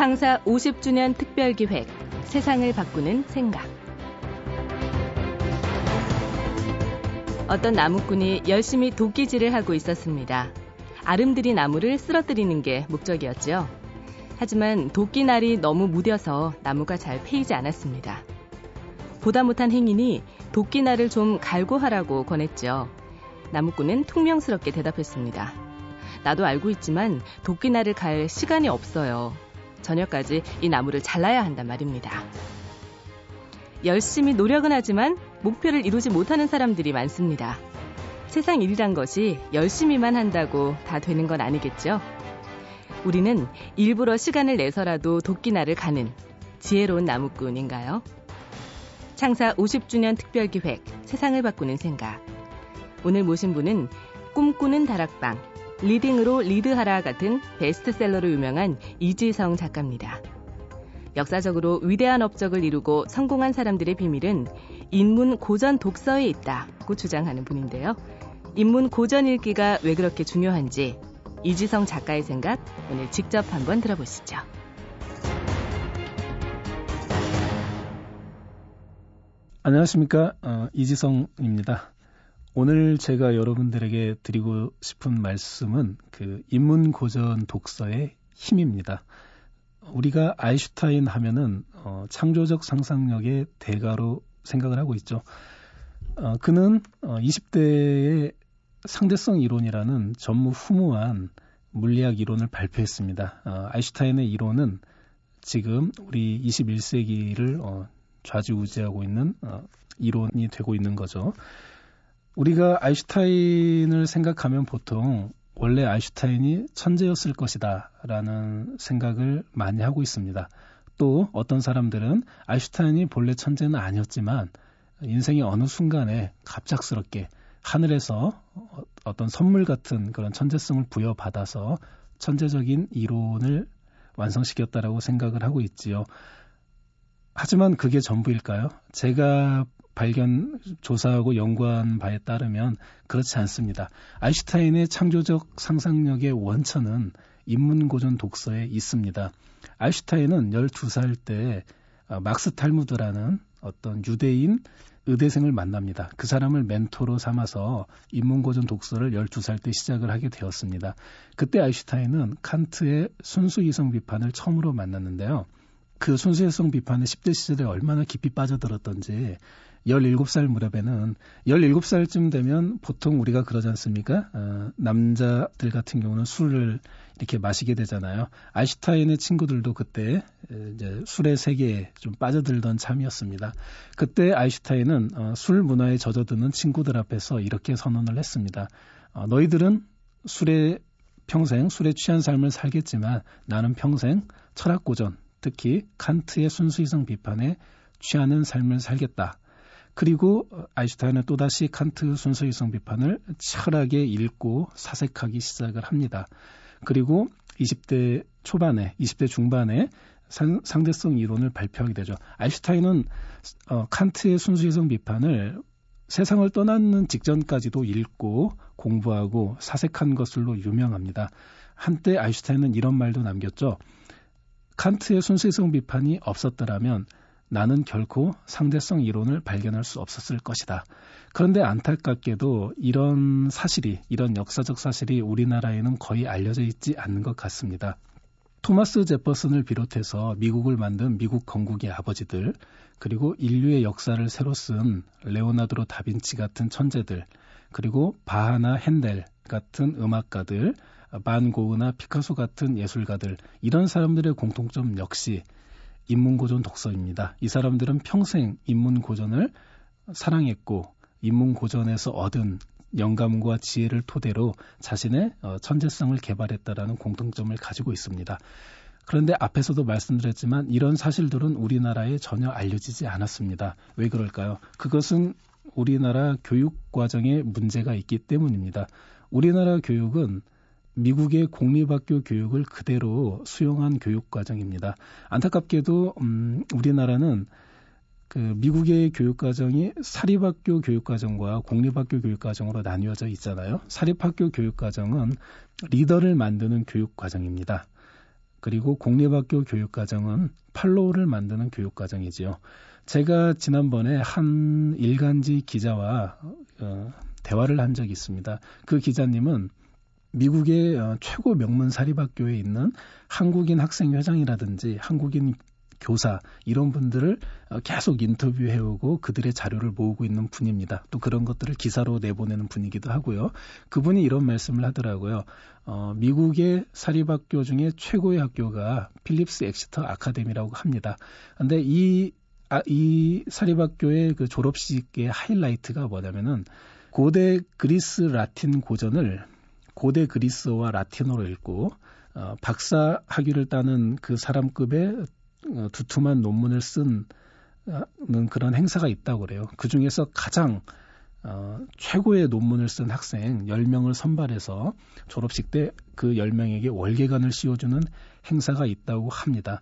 창사 50주년 특별기획 세상을 바꾸는 생각 어떤 나무꾼이 열심히 도끼질을 하고 있었습니다. 아름드리 나무를 쓰러뜨리는 게 목적이었죠. 하지만 도끼날이 너무 무뎌서 나무가 잘 패이지 않았습니다. 보다 못한 행인이 도끼날을 좀 갈고 하라고 권했죠. 나무꾼은 퉁명스럽게 대답했습니다. 나도 알고 있지만 도끼날을 갈 시간이 없어요. 저녁까지 이 나무를 잘라야 한단 말입니다. 열심히 노력은 하지만 목표를 이루지 못하는 사람들이 많습니다. 세상 일이란 것이 열심히만 한다고 다 되는 건 아니겠죠? 우리는 일부러 시간을 내서라도 도끼날을 가는 지혜로운 나무꾼인가요? 창사 50주년 특별기획 세상을 바꾸는 생각. 오늘 모신 분은 꿈꾸는 다락방, 리딩으로 리드하라 같은 베스트셀러로 유명한 이지성 작가입니다. 역사적으로 위대한 업적을 이루고 성공한 사람들의 비밀은 인문 고전 독서에 있다고 주장하는 분인데요. 인문 고전 읽기가 왜 그렇게 중요한지 이지성 작가의 생각 오늘 직접 한번 들어보시죠. 안녕하십니까 어, 이지성입니다. 오늘 제가 여러분들에게 드리고 싶은 말씀은 그 인문 고전 독서의 힘입니다. 우리가 아인슈타인 하면은 어, 창조적 상상력의 대가로 생각을 하고 있죠. 어, 그는 어, 20대의 상대성 이론이라는 전무후무한 물리학 이론을 발표했습니다. 어, 아인슈타인의 이론은 지금 우리 21세기를 어, 좌지우지하고 있는 어, 이론이 되고 있는 거죠. 우리가 아인슈타인을 생각하면 보통 원래 아인슈타인이 천재였을 것이다라는 생각을 많이 하고 있습니다. 또 어떤 사람들은 아인슈타인이 본래 천재는 아니었지만 인생의 어느 순간에 갑작스럽게 하늘에서 어떤 선물 같은 그런 천재성을 부여받아서 천재적인 이론을 완성시켰다라고 생각을 하고 있지요. 하지만 그게 전부일까요? 제가 발견, 조사하고 연구한 바에 따르면 그렇지 않습니다. 아인슈타인의 창조적 상상력의 원천은 인문고전 독서에 있습니다. 아인슈타인은 12살 때 어, 막스 탈무드라는 어떤 유대인 의대생을 만납니다. 그 사람을 멘토로 삼아서 인문고전 독서를 12살 때 시작을 하게 되었습니다. 그때 아인슈타인은 칸트의 순수이성 비판을 처음으로 만났는데요. 그 순수이성 비판에 10대 시절에 얼마나 깊이 빠져들었던지 17살 무렵에는 17살쯤 되면 보통 우리가 그러지 않습니까? 어, 남자들 같은 경우는 술을 이렇게 마시게 되잖아요. 아인슈타인의 친구들도 그때 이제 술의 세계에 좀 빠져들던 참이었습니다. 그때 아인슈타인은 어, 술 문화에 젖어드는 친구들 앞에서 이렇게 선언을 했습니다. 어, 너희들은 술에 평생 술에 취한 삶을 살겠지만 나는 평생 철학 고전, 특히 칸트의 순수이성 비판에 취하는 삶을 살겠다. 그리고 아인슈타인은 또다시 칸트 순수이성 비판을 철하게 읽고 사색하기 시작을 합니다. 그리고 20대 초반에, 20대 중반에 상, 상대성 이론을 발표하게 되죠. 아인슈타인은 어, 칸트의 순수이성 비판을 세상을 떠나는 직전까지도 읽고 공부하고 사색한 것으로 유명합니다. 한때 아인슈타인은 이런 말도 남겼죠. 칸트의 순수이성 비판이 없었더라면 나는 결코 상대성 이론을 발견할 수 없었을 것이다. 그런데 안타깝게도 이런 사실이, 이런 역사적 사실이 우리나라에는 거의 알려져 있지 않는 것 같습니다. 토마스 제퍼슨을 비롯해서 미국을 만든 미국 건국의 아버지들, 그리고 인류의 역사를 새로 쓴 레오나드로 다빈치 같은 천재들, 그리고 바하나 핸델 같은 음악가들, 반 고흐나 피카소 같은 예술가들, 이런 사람들의 공통점 역시 인문고전 독서입니다. 이 사람들은 평생 인문고전을 사랑했고 인문고전에서 얻은 영감과 지혜를 토대로 자신의 어, 천재성을 개발했다라는 공통점을 가지고 있습니다. 그런데 앞에서도 말씀드렸지만 이런 사실들은 우리나라에 전혀 알려지지 않았습니다. 왜 그럴까요? 그것은 우리나라 교육 과정에 문제가 있기 때문입니다. 우리나라 교육은 미국의 공립학교 교육을 그대로 수용한 교육 과정입니다. 안타깝게도 음, 우리나라는 그 미국의 교육 과정이 사립학교 교육 과정과 공립학교 교육 과정으로 나뉘어져 있잖아요. 사립학교 교육 과정은 리더를 만드는 교육 과정입니다. 그리고 공립학교 교육과정은 팔로우를 만드는 교육과정이지요. 제가 지난번에 한 일간지 기자와 어, 대화를 한 적이 있습니다. 그 기자님은 미국의 어, 최고 명문 사립학교에 있는 한국인 학생 회장이라든지 한국인 교사 이런 분들을 어, 계속 인터뷰해오고 그들의 자료를 모으고 있는 분입니다. 또 그런 것들을 기사로 내보내는 분이기도 하고요. 그분이 이런 말씀을 하더라고요. 어, 미국의 사립학교 중에 최고의 학교가 필립스 엑시터 아카데미라고 합니다. 근데 이, 아, 이 사립학교의 그 졸업식의 하이라이트가 뭐냐면은 고대 그리스 라틴 고전을 고대 그리스어와 라틴어로 읽고 어, 박사 학위를 따는 그 사람급의 어, 두툼한 논문을 쓴 어, 그런 행사가 있다고 그래요. 그 중에서 가장 어, 최고의 논문을 쓴 학생 10명을 선발해서 졸업식 때 그 10명에게 월계관을 씌워주는 행사가 있다고 합니다.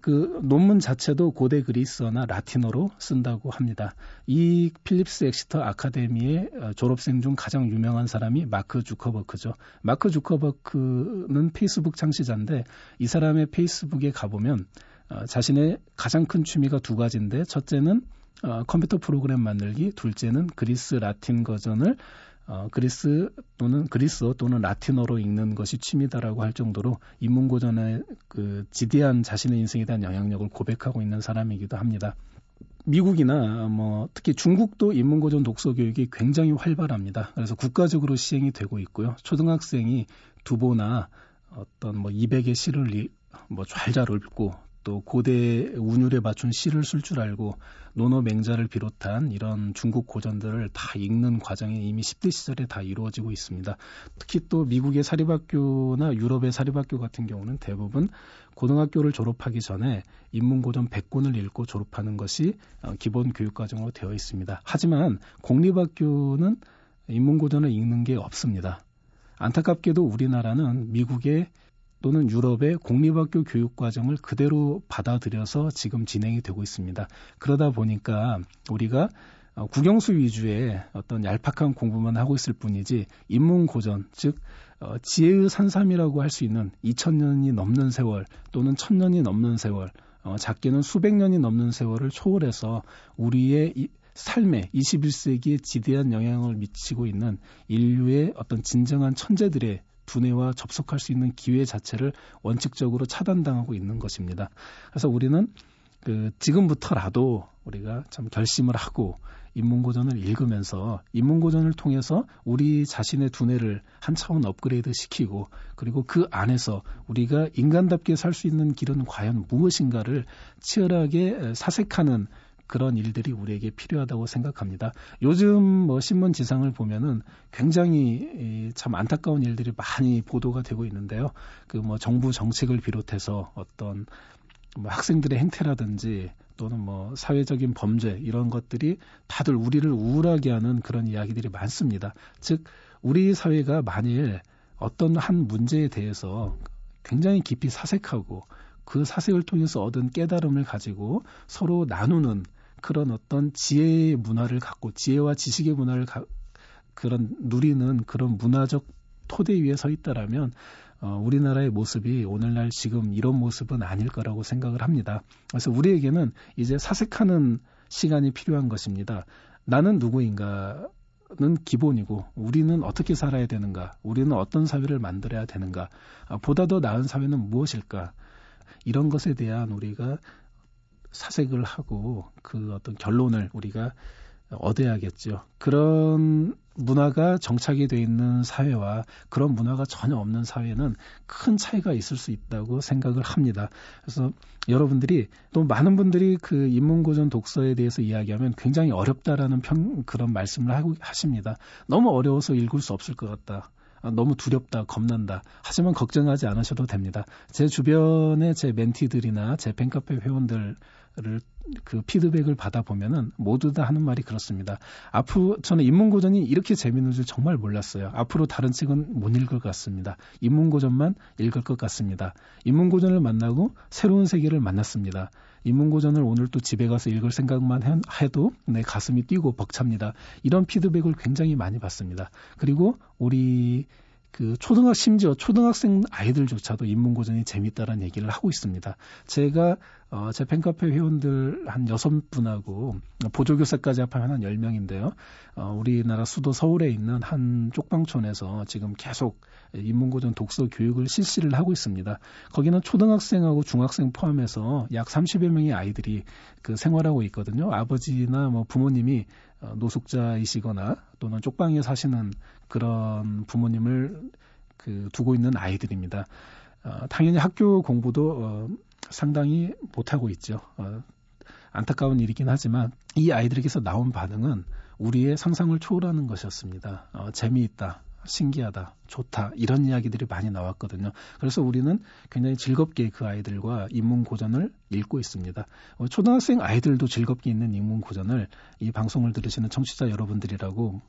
그 논문 자체도 고대 그리스어나 라틴어로 쓴다고 합니다. 이 필립스 엑시터 아카데미의 어, 졸업생 중 가장 유명한 사람이 마크 주커버크죠. 마크 주커버크는 페이스북 창시자인데 이 사람의 페이스북에 가보면 어, 자신의 가장 큰 취미가 두 가지인데 첫째는 어, 컴퓨터 프로그램 만들기, 둘째는 그리스 라틴 버전을 어, 그리스 또는 그리스어 또는 라틴어로 읽는 것이 취미다라고 할 정도로 인문고전의 그 지대한 자신의 인생에 대한 영향력을 고백하고 있는 사람이기도 합니다. 미국이나 뭐 특히 중국도 인문고전 독서 교육이 굉장히 활발합니다. 그래서 국가적으로 시행이 되고 있고요. 초등학생이 두보나 어떤 뭐 200의 시를 뭐 잘잘 읽고 또 고대 운율에 맞춘 시를 쓸 줄 알고 논어 맹자를 비롯한 이런 중국 고전들을 다 읽는 과정이 이미 10대 시절에 다 이루어지고 있습니다. 특히 또 미국의 사립학교나 유럽의 사립학교 같은 경우는 대부분 고등학교를 졸업하기 전에 인문고전 100권을 읽고 졸업하는 것이 어, 기본 교육과정으로 되어 있습니다. 하지만 공립학교는 인문고전을 읽는 게 없습니다. 안타깝게도 우리나라는 미국의 또는 유럽의 공립학교 교육 과정을 그대로 받아들여서 지금 진행이 되고 있습니다. 그러다 보니까 우리가 어, 국영수 위주의 어떤 얄팍한 공부만 하고 있을 뿐이지 인문 고전 즉 어, 지혜의 산삼이라고 할 수 있는 2000년이 넘는 세월 또는 1000년이 넘는 세월 어, 작게는 수백 년이 넘는 세월을 초월해서 우리의 이, 삶에 21세기에 지대한 영향을 미치고 있는 인류의 어떤 진정한 천재들의 두뇌와 접속할 수 있는 기회 자체를 원칙적으로 차단당하고 있는 것입니다. 그래서 우리는 그 지금부터라도 우리가 참 결심을 하고 인문고전을 읽으면서 인문고전을 통해서 우리 자신의 두뇌를 한 차원 업그레이드 시키고 그리고 그 안에서 우리가 인간답게 살 수 있는 길은 과연 무엇인가를 치열하게 사색하는 그런 일들이 우리에게 필요하다고 생각합니다. 요즘 뭐 신문 지상을 보면은 굉장히 참 안타까운 일들이 많이 보도가 되고 있는데요. 그 뭐 정부 정책을 비롯해서 어떤 뭐 학생들의 행태라든지 또는 뭐 사회적인 범죄 이런 것들이 다들 우리를 우울하게 하는 그런 이야기들이 많습니다. 즉 우리 사회가 만일 어떤 한 문제에 대해서 굉장히 깊이 사색하고 그 사색을 통해서 얻은 깨달음을 가지고 서로 나누는 그런 어떤 지혜의 문화를 갖고 지혜와 지식의 문화를 가, 그런 누리는 그런 문화적 토대 위에 서 있다라면 어, 우리나라의 모습이 오늘날 지금 이런 모습은 아닐 거라고 생각을 합니다. 그래서 우리에게는 이제 사색하는 시간이 필요한 것입니다. 나는 누구인가? 는 기본이고 우리는 어떻게 살아야 되는가 우리는 어떤 사회를 만들어야 되는가 아, 보다 더 나은 사회는 무엇일까 이런 것에 대한 우리가 사색을 하고 그 어떤 결론을 우리가 얻어야겠죠. 그런 문화가 정착이 돼 있는 사회와 그런 문화가 전혀 없는 사회는 큰 차이가 있을 수 있다고 생각을 합니다. 그래서 여러분들이 또 많은 분들이 그 인문고전 독서에 대해서 이야기하면 굉장히 어렵다라는 평 그런 말씀을 하고 하십니다. 너무 어려워서 읽을 수 없을 것 같다. 아, 너무 두렵다, 겁난다. 하지만 걱정하지 않으셔도 됩니다. 제 주변에 제 멘티들이나 제 팬카페 회원들을 그 피드백을 받아 보면은 모두 다 하는 말이 그렇습니다. 앞으로 저는 인문고전이 이렇게 재밌는 줄 정말 몰랐어요. 앞으로 다른 책은 못 읽을 것 같습니다. 인문고전만 읽을 것 같습니다. 인문고전을 만나고 새로운 세계를 만났습니다. 인문고전을 오늘 또 집에 가서 읽을 생각만 해도 내 가슴이 뛰고 벅찹니다. 이런 피드백을 굉장히 많이 받습니다. 그리고 우리 그 초등학 심지어 초등학생 아이들조차도 인문고전이 재밌다라는 얘기를 하고 있습니다. 제가 어, 제 팬카페 회원들 한 여섯 분하고 보조교사까지 합하면 한 열명인데요 어, 우리나라 수도 서울에 있는 한 쪽방촌에서 지금 계속 인문고전 독서 교육을 실시를 하고 있습니다. 거기는 초등학생하고 중학생 포함해서 약 30여 명의 아이들이 그 생활하고 있거든요. 아버지나 뭐 부모님이 어, 노숙자이시거나 또는 쪽방에 사시는 그런 부모님을 그 두고 있는 아이들입니다. 어, 당연히 학교 공부도 어, 상당히 못하고 있죠. 어, 안타까운 일이긴 하지만 이 아이들에게서 나온 반응은 우리의 상상을 초월하는 것이었습니다. 어, 재미있다, 신기하다, 좋다 이런 이야기들이 많이 나왔거든요. 그래서 우리는 굉장히 즐겁게 그 아이들과 인문 고전을 읽고 있습니다. 어, 초등학생 아이들도 즐겁게 읽는 인문 고전을 이 방송을 들으시는 청취자 여러분들이라고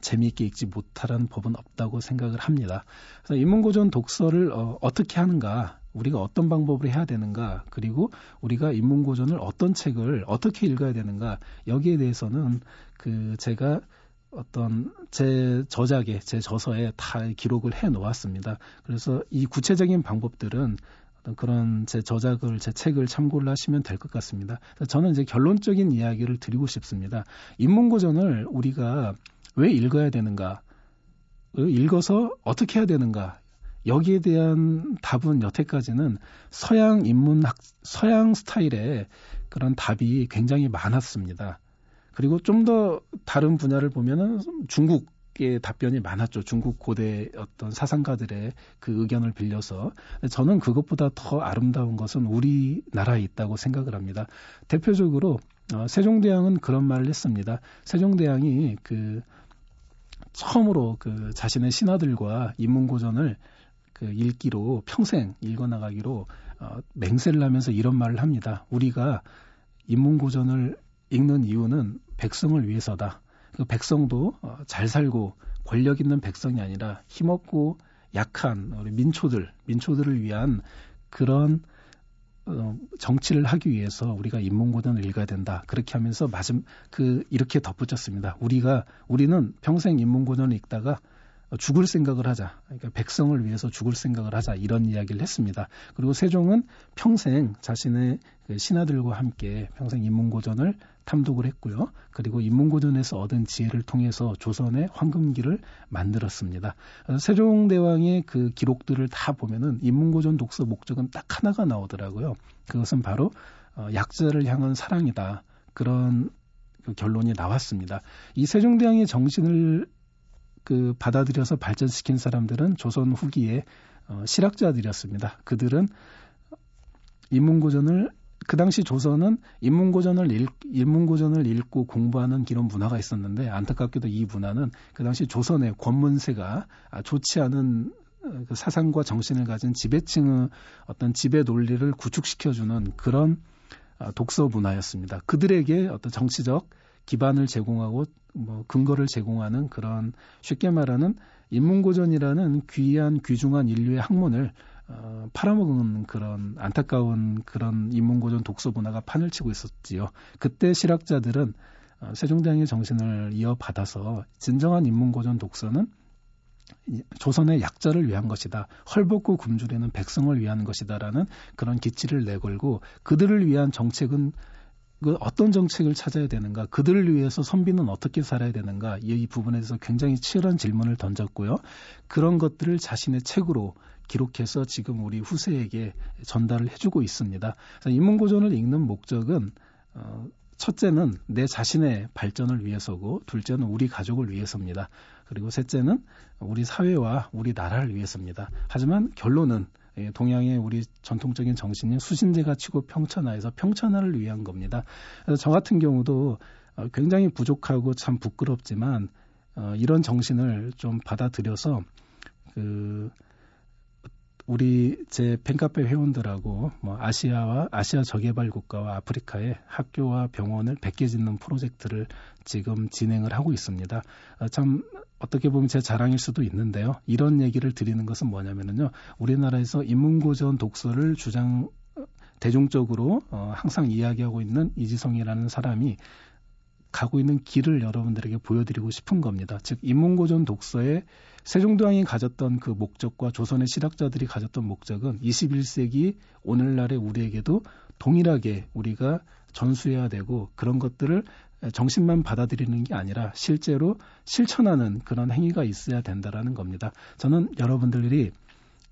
재미있게 읽지 못하라는 법은 없다고 생각을 합니다. 그래서 인문 고전 독서를 어, 어떻게 하는가, 우리가 어떤 방법을 해야 되는가, 그리고 우리가 인문고전을 어떤 책을 어떻게 읽어야 되는가, 여기에 대해서는 그 제가 어떤 제 저작에, 제 저서에 다 기록을 해 놓았습니다. 그래서 이 구체적인 방법들은 어떤 그런 제 저작을, 제 책을 참고를 하시면 될 것 같습니다. 저는 이제 결론적인 이야기를 드리고 싶습니다. 인문고전을 우리가 왜 읽어야 되는가? 읽어서 어떻게 해야 되는가? 여기에 대한 답은 여태까지는 서양 인문학, 서양 스타일의 그런 답이 굉장히 많았습니다. 그리고 좀 더 다른 분야를 보면은 중국 의 답변이 많았죠. 중국 고대 어떤 사상가들의 그 의견을 빌려서. 저는 그것보다 더 아름다운 것은 우리나라에 있다고 생각을 합니다. 대표적으로 어, 세종대왕은 그런 말을 했습니다. 세종대왕이 그 처음으로 그 자신의 신하들과 인문고전을 그 읽기로 평생 읽어나가기로 어, 맹세를 하면서 이런 말을 합니다. 우리가 인문고전을 읽는 이유는 백성을 위해서다. 그 백성도 어, 잘 살고 권력 있는 백성이 아니라 힘없고 약한 우리 민초들, 민초들을 위한 그런 어, 정치를 하기 위해서 우리가 인문고전을 읽어야 된다. 그렇게 하면서 맞음 그 이렇게 덧붙였습니다. 우리가 우리는 평생 인문고전을 읽다가 죽을 생각을 하자. 그러니까 백성을 위해서 죽을 생각을 하자. 이런 이야기를 했습니다. 그리고 세종은 평생 자신의 그 신하들과 함께 평생 인문고전을 탐독을 했고요. 그리고 인문고전에서 얻은 지혜를 통해서 조선의 황금기를 만들었습니다. 세종대왕의 그 기록들을 다 보면은 인문고전 독서 목적은 딱 하나가 나오더라고요. 그것은 바로 어, 약자를 향한 사랑이다. 그런 그 결론이 나왔습니다. 이 세종대왕의 정신을 그 받아들여서 발전시킨 사람들은 조선 후기에 어, 실학자들이었습니다. 그들은 인문고전을 그 당시 조선은 인문고전을 읽, 인문고전을 읽고 공부하는 기런 문화가 있었는데 안타깝게도 이 문화는 그 당시 조선의 권문세가 아, 좋지 않은 어, 그 사상과 정신을 가진 지배층의 어떤 지배 논리를 구축시켜주는 그런 아, 독서 문화였습니다. 그들에게 어떤 정치적 기반을 제공하고 뭐 근거를 제공하는 그런 쉽게 말하는 인문고전이라는 귀한 귀중한 인류의 학문을 어, 팔아먹은 그런 안타까운 그런 인문고전 독서 문화가 판을 치고 있었지요. 그때 실학자들은 어, 세종대왕의 정신을 이어받아서 진정한 인문고전 독서는 조선의 약자를 위한 것이다. 헐벗고 굶주리는 백성을 위한 것이다라는 그런 기치를 내걸고 그들을 위한 정책은 그 어떤 정책을 찾아야 되는가, 그들을 위해서 선비는 어떻게 살아야 되는가, 이 부분에 대해서 굉장히 치열한 질문을 던졌고요. 그런 것들을 자신의 책으로 기록해서 지금 우리 후세에게 전달을 해주고 있습니다. 인문고전을 읽는 목적은 어, 첫째는 내 자신의 발전을 위해서고, 둘째는 우리 가족을 위해서입니다. 그리고 셋째는 우리 사회와 우리 나라를 위해서입니다. 하지만 결론은 예, 동양의 우리 전통적인 정신인 수신제가 치고 평천하에서 평천하를 위한 겁니다. 그래서 저 같은 경우도 어, 굉장히 부족하고 참 부끄럽지만 어, 이런 정신을 좀 받아들여서 그 우리 제 팬카페 회원들하고 뭐 아시아와 아시아 저개발 국가와 아프리카의 학교와 병원을 100개 짓는 프로젝트를 지금 진행을 하고 있습니다. 아, 참 어떻게 보면 제 자랑일 수도 있는데요. 이런 얘기를 드리는 것은 뭐냐면요. 우리나라에서 인문고전 독서를 주장 대중적으로 어, 항상 이야기하고 있는 이지성이라는 사람이 가고 있는 길을 여러분들에게 보여드리고 싶은 겁니다. 즉 인문고전 독서의 세종대왕이 가졌던 그 목적과 조선의 실학자들이 가졌던 목적은 21세기 오늘날의 우리에게도 동일하게 우리가 전수해야 되고 그런 것들을 정신만 받아들이는 게 아니라 실제로 실천하는 그런 행위가 있어야 된다라는 겁니다. 저는 여러분들이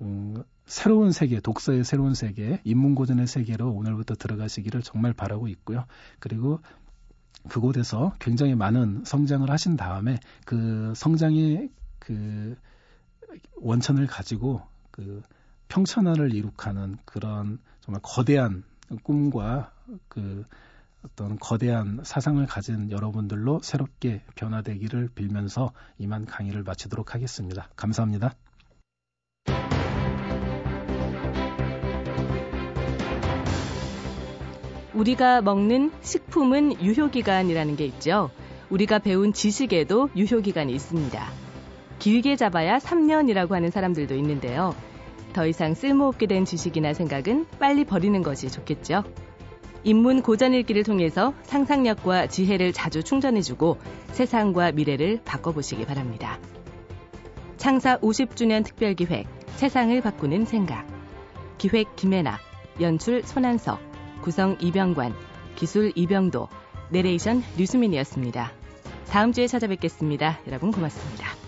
음, 새로운 세계, 독서의 새로운 세계, 인문고전의 세계로 오늘부터 들어가시기를 정말 바라고 있고요. 그리고 그곳에서 굉장히 많은 성장을 하신 다음에 그 성장의 그 원천을 가지고 그 평천화를 이룩하는 그런 정말 거대한 꿈과 그 어떤 거대한 사상을 가진 여러분들로 새롭게 변화되기를 빌면서 이만 강의를 마치도록 하겠습니다. 감사합니다. 우리가 먹는 식품은 유효기간이라는 게 있죠. 우리가 배운 지식에도 유효기간이 있습니다. 길게 잡아야 3년이라고 하는 사람들도 있는데요. 더 이상 쓸모없게 된 지식이나 생각은 빨리 버리는 것이 좋겠죠. 인문 고전 읽기를 통해서 상상력과 지혜를 자주 충전해주고 세상과 미래를 바꿔보시기 바랍니다. 창사 50주년 특별기획 세상을 바꾸는 생각 기획 김혜나 연출 손한석 구성 이병관 기술 이병도 내레이션 류수민이었습니다. 다음 주에 찾아뵙겠습니다. 여러분 고맙습니다.